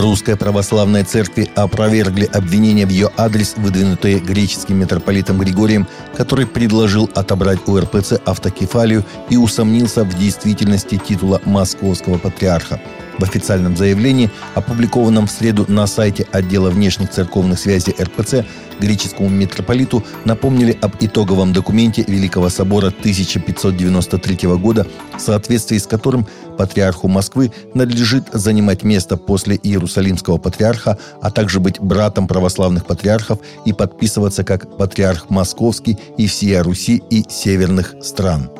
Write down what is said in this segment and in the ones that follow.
В Русской Православной Церкви опровергли обвинения в ее адрес, выдвинутые греческим митрополитом Григорием, который предложил отобрать у РПЦ автокефалию и усомнился в действительности титула московского патриарха. В официальном заявлении, опубликованном в среду на сайте отдела внешних церковных связей РПЦ, греческому митрополиту напомнили об итоговом документе Великого собора 1593 года, в соответствии с которым патриарху Москвы надлежит занимать место после Иерусалимского патриарха, а также быть братом православных патриархов и подписываться как патриарх Московский и всея Руси и северных стран.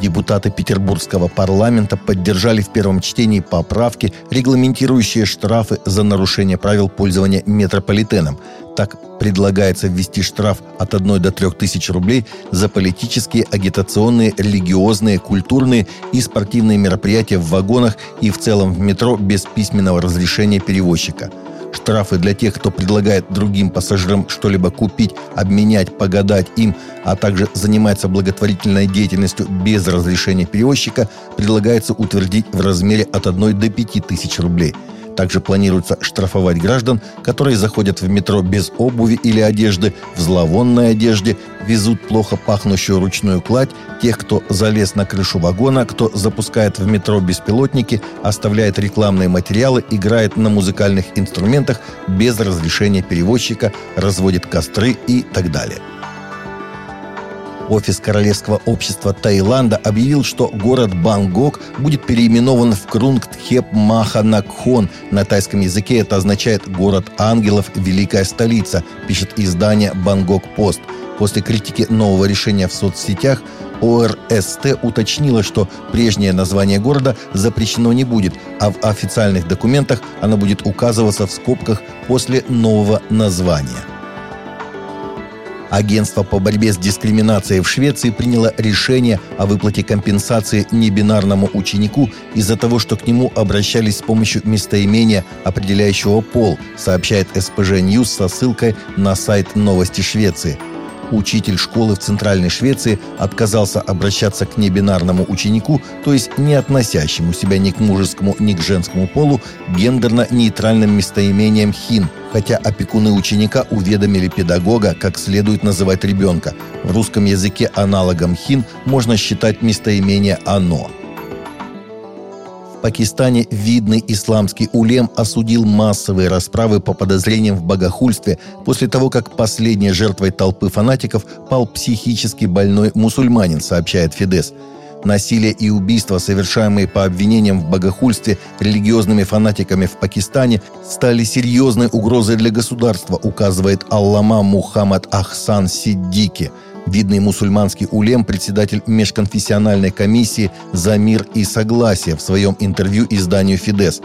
Депутаты Петербургского парламента поддержали в первом чтении поправки, регламентирующие штрафы за нарушение правил пользования метрополитеном. Так предлагается ввести штраф от 1 до 3 тысяч рублей за политические, агитационные, религиозные, культурные и спортивные мероприятия в вагонах и в целом в метро без письменного разрешения перевозчика – штрафы для тех, кто предлагает другим пассажирам что-либо купить, обменять, погадать им, а также занимается благотворительной деятельностью без разрешения перевозчика, предлагается утвердить в размере от 1 до 5 тысяч рублей – также планируется штрафовать граждан, которые заходят в метро без обуви или одежды, в зловонной одежде, везут плохо пахнущую ручную кладь, тех, кто залез на крышу вагона, кто запускает в метро беспилотники, оставляет рекламные материалы, играет на музыкальных инструментах без разрешения перевозчика, разводит костры и так далее. Офис Королевского общества Таиланда объявил, что город Бангкок будет переименован в Крунгтхеп Маханакхон. На тайском языке это означает «город ангелов, великая столица», пишет издание «Бангкок Пост». После критики нового решения в соцсетях ОРСТ уточнила, что прежнее название города запрещено не будет, а в официальных документах оно будет указываться в скобках после нового названия. Агентство по борьбе с дискриминацией в Швеции приняло решение о выплате компенсации небинарному ученику из-за того, что к нему обращались с помощью местоимения, определяющего пол, сообщает СПЖ News со ссылкой на сайт новости Швеции – учитель школы в Центральной Швеции отказался обращаться к небинарному ученику, то есть не относящему себя ни к мужескому, ни к женскому полу, гендерно-нейтральным местоимением «хин», хотя опекуны ученика уведомили педагога, как следует называть ребенка. В русском языке аналогом «хин» можно считать местоимение «оно». Пакистане видный исламский улем осудил массовые расправы по подозрениям в богохульстве после того, как последней жертвой толпы фанатиков пал психически больной мусульманин, сообщает Фидес. Насилие и убийства, совершаемые по обвинениям в богохульстве религиозными фанатиками в Пакистане, стали серьезной угрозой для государства, указывает Аллама Мухаммад Ахсан Сиддики – Видный мусульманский улем, председатель межконфессиональной комиссии «За мир и согласие» в своем интервью изданию «Фидес».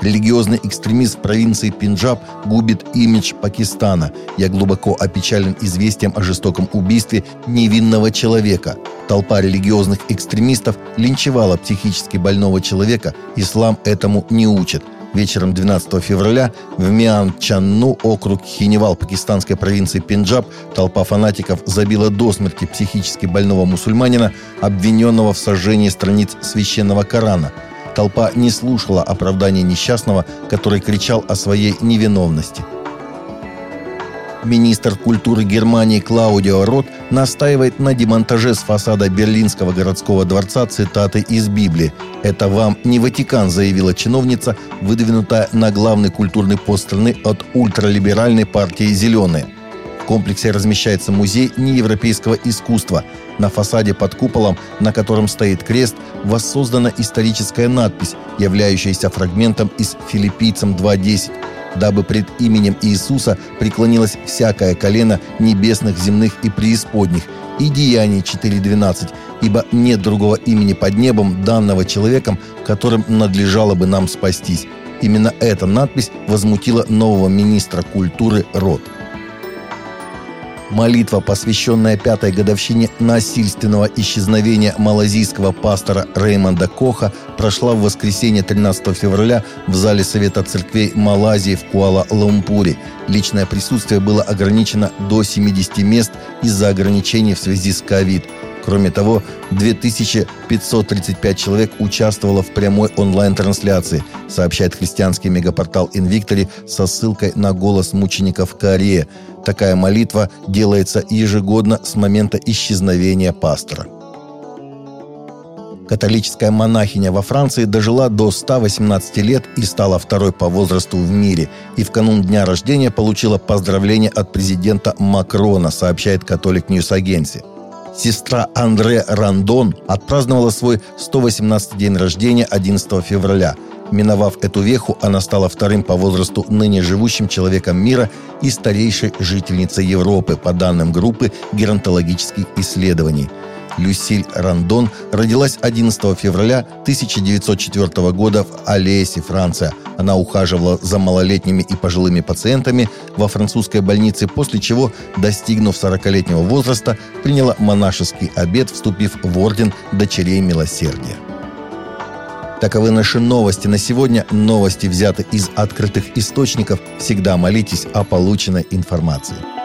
Религиозный экстремист в провинции Пенджаб губит имидж Пакистана. Я глубоко опечален известием о жестоком убийстве невинного человека. Толпа религиозных экстремистов линчевала психически больного человека. Ислам этому не учит. Вечером 12 февраля в Миан-Чанну, округ Хиневал пакистанской провинции Пенджаб, толпа фанатиков забила до смерти психически больного мусульманина, обвиненного в сожжении страниц священного Корана. Толпа не слушала оправдания несчастного, который кричал о своей невиновности – Министр культуры Германии Клаудио Рот настаивает на демонтаже с фасада Берлинского городского дворца цитаты из Библии. «Это вам не Ватикан», заявила чиновница, выдвинутая на главный культурный пост страны от ультралиберальной партии «Зеленые». В комплексе размещается музей неевропейского искусства. На фасаде под куполом, на котором стоит крест, воссоздана историческая надпись, являющаяся фрагментом из «Филиппийцам 2.10» дабы пред именем Иисуса преклонилось всякое колено небесных, земных и преисподних, и Деяние 4.12, ибо нет другого имени под небом, данного человеком, которым надлежало бы нам спастись. Именно эта надпись возмутила нового министра культуры Рот. Молитва, посвященная пятой годовщине насильственного исчезновения малазийского пастора Реймонда Коха, прошла в воскресенье 13 февраля в зале Совета церквей Малайзии в Куала-Лумпуре. Личное присутствие было ограничено до 70 мест из-за ограничений в связи с ковид. Кроме того, 2535 человек участвовало в прямой онлайн-трансляции, сообщает христианский мегапортал Инвиктори со ссылкой на голос мучеников Кореи. Такая молитва делается ежегодно с момента исчезновения пастора. Католическая монахиня во Франции дожила до 118 лет и стала второй по возрасту в мире. И в канун дня рождения получила поздравление от президента Макрона, сообщает Catholic News Agency. Сестра Андре Рандон отпраздновала свой 118 день рождения 11 февраля. Миновав эту веху, она стала вторым по возрасту ныне живущим человеком мира и старейшей жительницей Европы, по данным группы геронтологических исследований – Люсиль Рандон родилась 11 февраля 1904 года в Алесе, Франция. Она ухаживала за малолетними и пожилыми пациентами во французской больнице, после чего, достигнув 40-летнего возраста, приняла монашеский обет, вступив в орден дочерей милосердия. Таковы наши новости на сегодня. Новости взяты из открытых источников. Всегда молитесь о полученной информации.